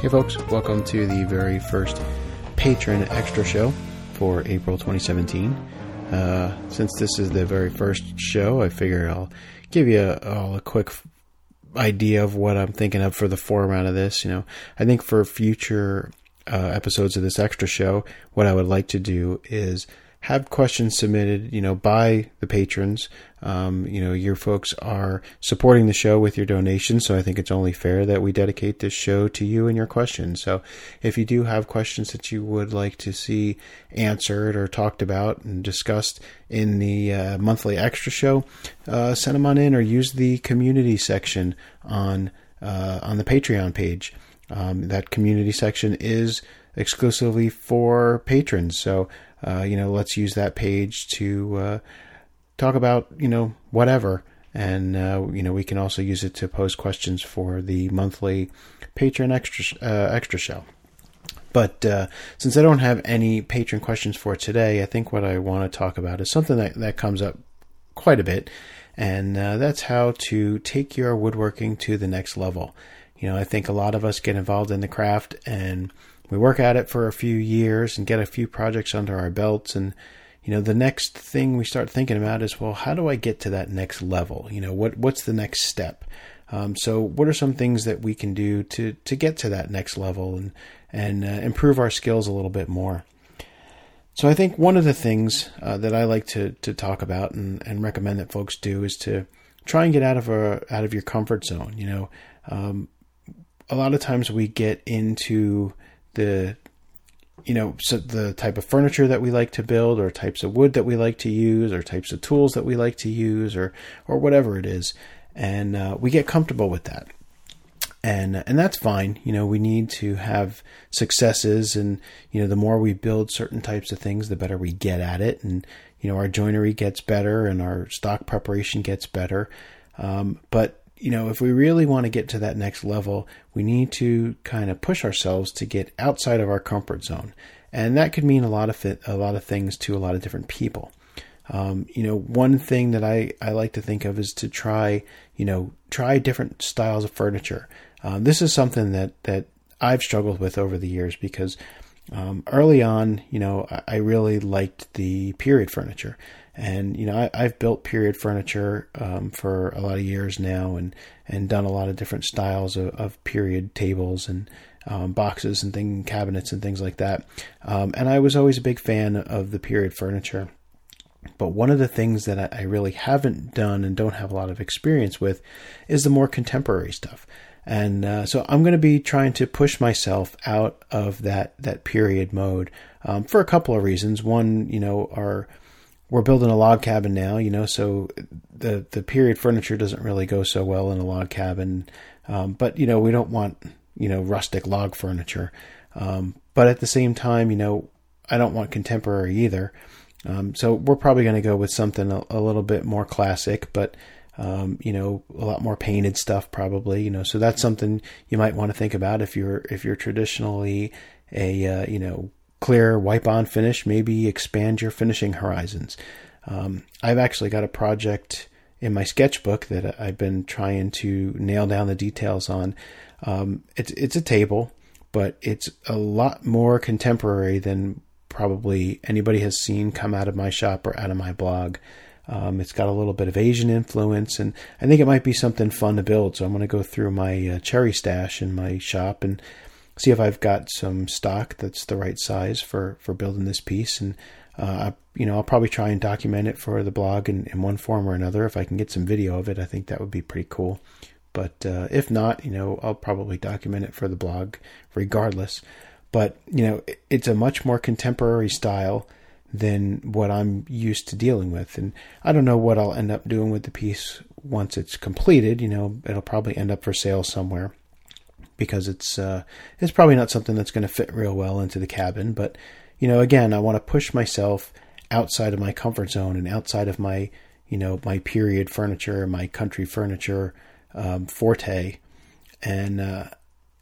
Hey, folks, welcome to the very first patron extra show for April 2017. Uh, since this is the very first show, I figure I'll give you a, all a quick idea of what I'm thinking of for the format of this. You know, I think for future uh, episodes of this extra show, what I would like to do is have questions submitted, you know, by the patrons. Um, you know, your folks are supporting the show with your donations, so I think it's only fair that we dedicate this show to you and your questions. So, if you do have questions that you would like to see answered or talked about and discussed in the uh, monthly extra show, uh, send them on in or use the community section on uh, on the Patreon page. Um, that community section is exclusively for patrons, so uh, you know, let's use that page to uh, talk about, you know, whatever. And, uh, you know, we can also use it to pose questions for the monthly patron extra, uh, extra show. But uh, since I don't have any patron questions for today, I think what I want to talk about is something that, that comes up quite a bit. And uh, that's how to take your woodworking to the next level. You know, I think a lot of us get involved in the craft and we work at it for a few years and get a few projects under our belts. And you know the next thing we start thinking about is well how do i get to that next level? You know what what's the next step? Um, so what are some things that we can do to to get to that next level and and uh, improve our skills a little bit more? So i think one of the things uh, that i like to to talk about and, and recommend that folks do is to try and get out of a out of your comfort zone you know? Um, a lot of times we get into the you know so the type of furniture that we like to build or types of wood that we like to use or types of tools that we like to use or or whatever it is. And uh, we get comfortable with that. And and that's fine. You know we need to have successes and you know the more we build certain types of things the better we get at it. And you know our joinery gets better and our stock preparation gets better. Um, but you know, if we really want to get to that next level, we need to kind of push ourselves to get outside of our comfort zone, and that could mean a lot of a lot of things to a lot of different people. Um, you know, one thing that I, I like to think of is to try, you know, try different styles of furniture. Um, this is something that that I've struggled with over the years because um, early on, you know, I, I really liked the period furniture. And you know, I, have built period furniture um, for a lot of years now, and and done a lot of different styles of, of period tables and um, boxes and thing cabinets and things like that. Um, and I was always a big fan of the period furniture. But one of the things that I really haven't done and don't have a lot of experience with is the more contemporary stuff. And uh, so I'm going to be trying to push myself out of that that period mode um, for a couple of reasons. One, you know, our we're building a log cabin now, you know, so the the period furniture doesn't really go so well in a log cabin. Um, but you know, we don't want you know rustic log furniture. Um, but at the same time, you know, I don't want contemporary either. Um, so we're probably going to go with something a, a, little bit more classic, but um, you know, a lot more painted stuff probably. You know, so that's something you might want to think about if you're if you're traditionally a uh, you know clear wipe on finish, maybe expand your finishing horizons. Um, I've actually got a project in my sketchbook that I've been trying to nail down the details on. Um, it's it's a table, but it's a lot more contemporary than probably anybody has seen come out of my shop or out of my blog. Um, it's got a little bit of Asian influence, and I think it might be something fun to build. So I'm going to go through my uh, cherry stash in my shop and see if I've got some stock that's the right size for for building this piece, and uh, you know I'll probably try and document it for the blog in, in one form or another. If I can get some video of it, I think that would be pretty cool. But uh, if not, you know I'll probably document it for the blog regardless. But you know it's a much more contemporary style than what I'm used to dealing with, and I don't know what I'll end up doing with the piece once it's completed. You know it'll probably end up for sale somewhere because it's uh, it's probably not something that's going to fit real well into the cabin. But you know, again, I want to push myself outside of my comfort zone and outside of my you know my period furniture, my country furniture um, forte, and, uh,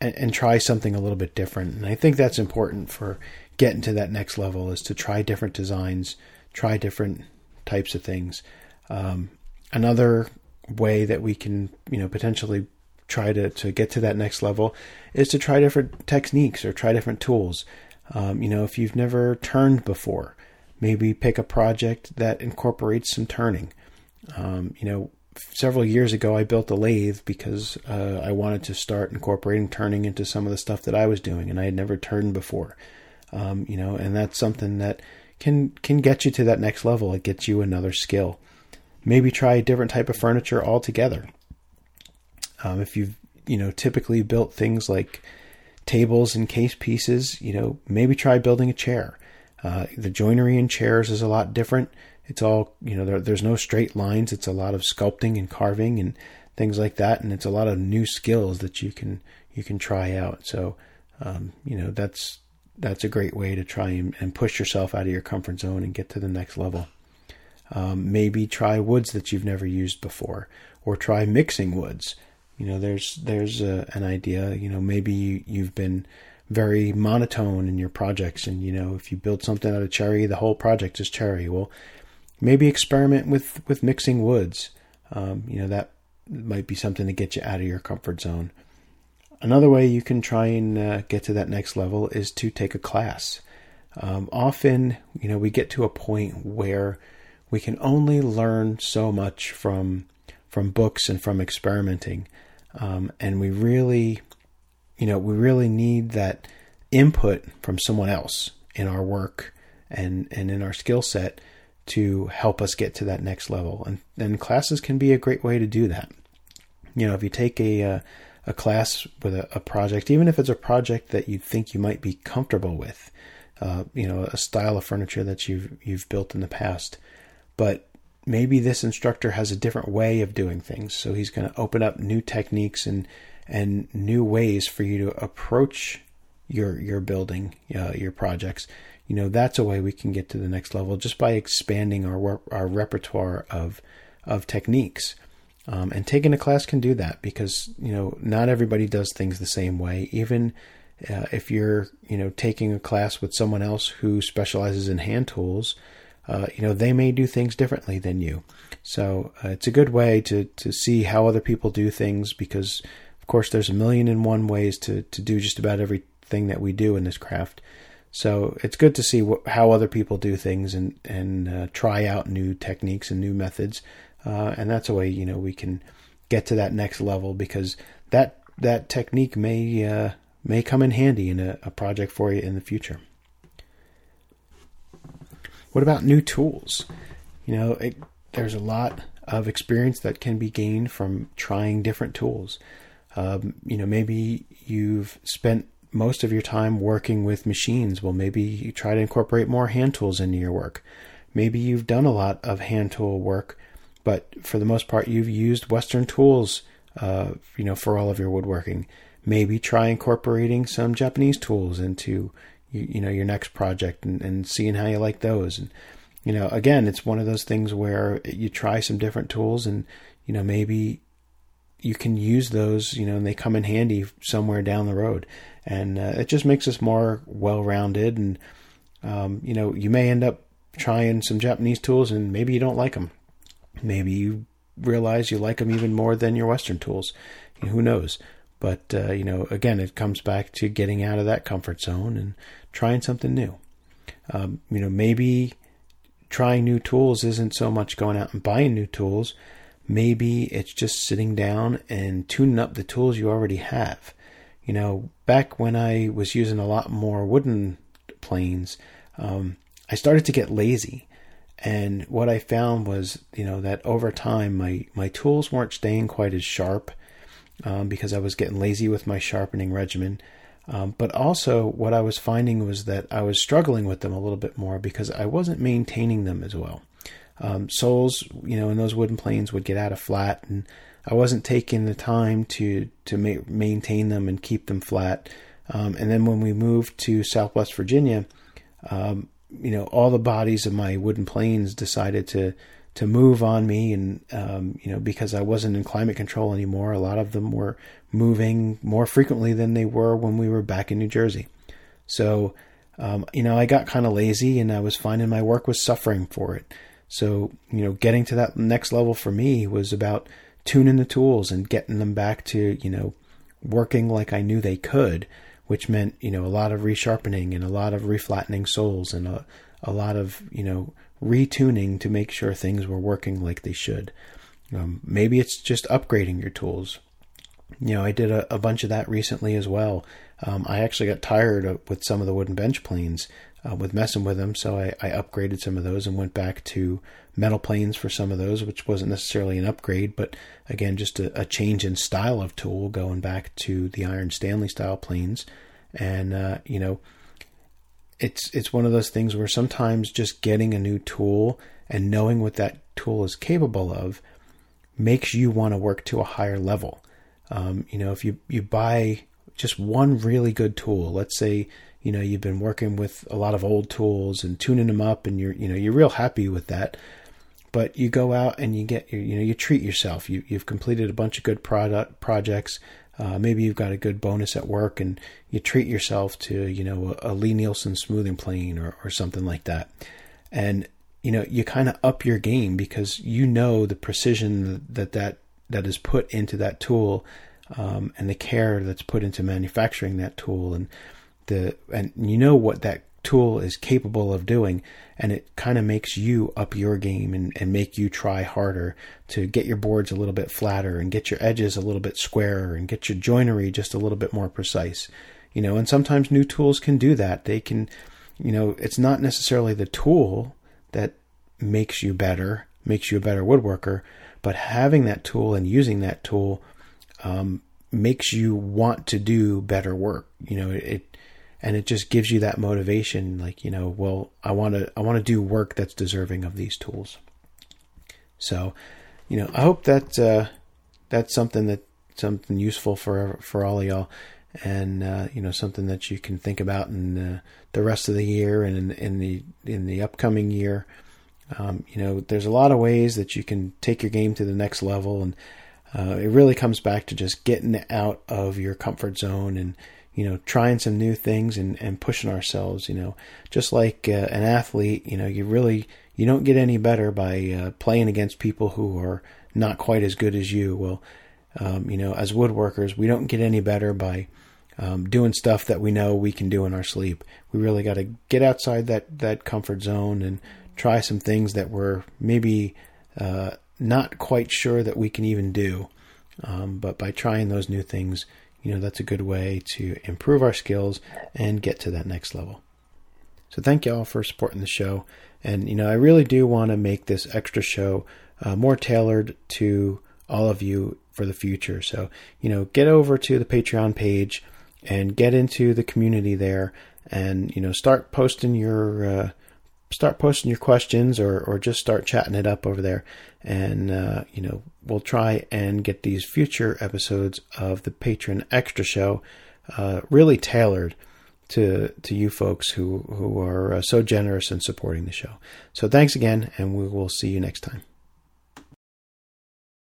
and and try something a little bit different. And I think that's important for getting to that next level is to try different designs, try different types of things. Um, another way that we can you know potentially try to, to get to that next level is to try different techniques or try different tools. Um, you know, if you've never turned before, maybe pick a project that incorporates some turning. Um, you know, several years ago, I built a lathe because uh, I wanted to start incorporating turning into some of the stuff that I was doing, and I had never turned before. Um, you know, and that's something that can can get you to that next level. It gets you another skill. Maybe try a different type of furniture altogether. Um, if you've you know typically built things like tables and case pieces, you know maybe try building a chair. Uh, the joinery in chairs is a lot different. It's all you know. There, there's no straight lines. It's a lot of sculpting and carving and things like that, and it's a lot of new skills that you can you can try out. So um, you know that's that's a great way to try and, and, push yourself out of your comfort zone and get to the next level. Um, maybe try woods that you've never used before, or try mixing woods. You know, there's there's a, an idea. You know, maybe you, you've been very monotone in your projects, and you know, if you build something out of cherry, the whole project is cherry. Well, maybe experiment with with mixing woods. Um, you know, that might be something to get you out of your comfort zone. Another way you can try and uh, get to that next level is to take a class. Um, often, you know, we get to a point where we can only learn so much from from books and from experimenting, um, and we really, you know, we really need that input from someone else in our work and and in our skill set to help us get to that next level. And and classes can be a great way to do that. You know, if you take a uh, a class with a, a, project, even if it's a project that you think you might be comfortable with, uh, you know, a style of furniture that you've you've built in the past, but maybe this instructor has a different way of doing things, so he's going to open up new techniques and and new ways for you to approach your your building, uh, your projects. You know, that's a way we can get to the next level just by expanding our our repertoire of of techniques. Um, and taking a class can do that because you know not everybody does things the same way. Even uh, if you're you know taking a class with someone else who specializes in hand tools, uh, you know they may do things differently than you. So uh, it's a good way to to see how other people do things because of course there's a million and one ways to to do just about everything that we do in this craft. So it's good to see how other people do things and and uh, try out new techniques and new methods uh, and that's a way you know we can get to that next level because that that technique may uh, may come in handy in a, a project for you in the future. What about new tools? You know, it, there's a lot of experience that can be gained from trying different tools. Um, you know, maybe you've spent most of your time working with machines. Well, maybe you try to incorporate more hand tools into your work. Maybe you've done a lot of hand tool work but for the most part, you've used Western tools, uh, you know, for all of your woodworking. Maybe try incorporating some Japanese tools into, you, you know, your next project and, and seeing how you like those. And, you know, again, it's one of those things where you try some different tools and, you know, maybe you can use those, you know, and they come in handy somewhere down the road. And uh, it just makes us more well rounded. And, um, you know, you may end up trying some Japanese tools and maybe you don't like them. Maybe you realize you like them even more than your Western tools. Who knows? But uh, you know, again, it comes back to getting out of that comfort zone and trying something new. Um, you know, maybe trying new tools isn't so much going out and buying new tools. Maybe it's just sitting down and tuning up the tools you already have. You know, back when I was using a lot more wooden planes, um, I started to get lazy and what I found was, you know, that over time my my tools weren't staying quite as sharp um, because I was getting lazy with my sharpening regimen. Um, but also, what I was finding was that I was struggling with them a little bit more because I wasn't maintaining them as well. Um, soles, you know, in those wooden planes would get out of flat, and I wasn't taking the time to to ma- maintain them and keep them flat. Um, and then when we moved to Southwest Virginia, um, you know, all the bodies of my wooden planes decided to to move on me, and um, you know, because I wasn't in climate control anymore, a lot of them were moving more frequently than they were when we were back in New Jersey. So, um, you know, I got kind of lazy, and I was finding my work was suffering for it. So, you know, getting to that next level for me was about tuning the tools and getting them back to, you know, working like I knew they could, which meant, you know, a lot of resharpening and a lot of reflattening soles and a, a lot of, you know, retuning to make sure things were working like they should. Um, maybe it's just upgrading your tools. You know, I did a, a bunch of that recently as well. Um, I actually got tired of, with some of the wooden bench planes uh, with messing with them, so I, I, upgraded some of those and went back to metal planes for some of those, which wasn't necessarily an upgrade, but again, just a, a change in style of tool, going back to the iron Stanley style planes. And uh, you know, it's it's one of those things where sometimes just getting a new tool and knowing what that tool is capable of makes you want to work to a higher level. Um, you know, if you you buy just one really good tool, let's say you know you've been working with a lot of old tools and tuning them up, and you're you know you're real happy with that. But you go out and you get you know you treat yourself. You you've completed a bunch of good product projects. Uh, maybe you've got a good bonus at work, and you treat yourself to you know a, a Lie-Nielsen smoothing plane or or something like that. And you know you kind of up your game because you know the precision that that that is put into that tool um, and the care that's put into manufacturing that tool and the and you know what that tool is capable of doing and it kind of makes you up your game and, and make you try harder to get your boards a little bit flatter and get your edges a little bit squarer and get your joinery just a little bit more precise you know and sometimes new tools can do that they can you know it's not necessarily the tool that makes you better, makes you a better woodworker, but having that tool and using that tool um, makes you want to do better work. You know, it and it just gives you that motivation. Like you know, well, I want to I want to do work that's deserving of these tools. So, you know, I hope that uh, that's something that something useful for for all of y'all and uh, you know something that you can think about in the, the rest of the year and in, in the in the upcoming year. Um, you know, there's a lot of ways that you can take your game to the next level, and uh, it really comes back to just getting out of your comfort zone and you know trying some new things and, and pushing ourselves. You know, just like uh, an athlete, you know, you really you don't get any better by uh, playing against people who are not quite as good as you. Well, um, you know, as woodworkers, we don't get any better by um, doing stuff that we know we can do in our sleep. We really got to get outside that that comfort zone and try some things that we're maybe uh, not quite sure that we can even do. Um, but by trying those new things, you know, that's a good way to improve our skills and get to that next level. So thank you all for supporting the show. And, you know, I really do want to make this extra show uh, more tailored to all of you for the future. So, you know, get over to the Patreon page and get into the community there and, you know, start posting your, uh, start posting your questions or, or just start chatting it up over there. And, uh, you know, we'll try and get these future episodes of the Patron Extra Show uh, really tailored to to you folks who, who are uh, so generous in supporting the show. So thanks again, and we will see you next time.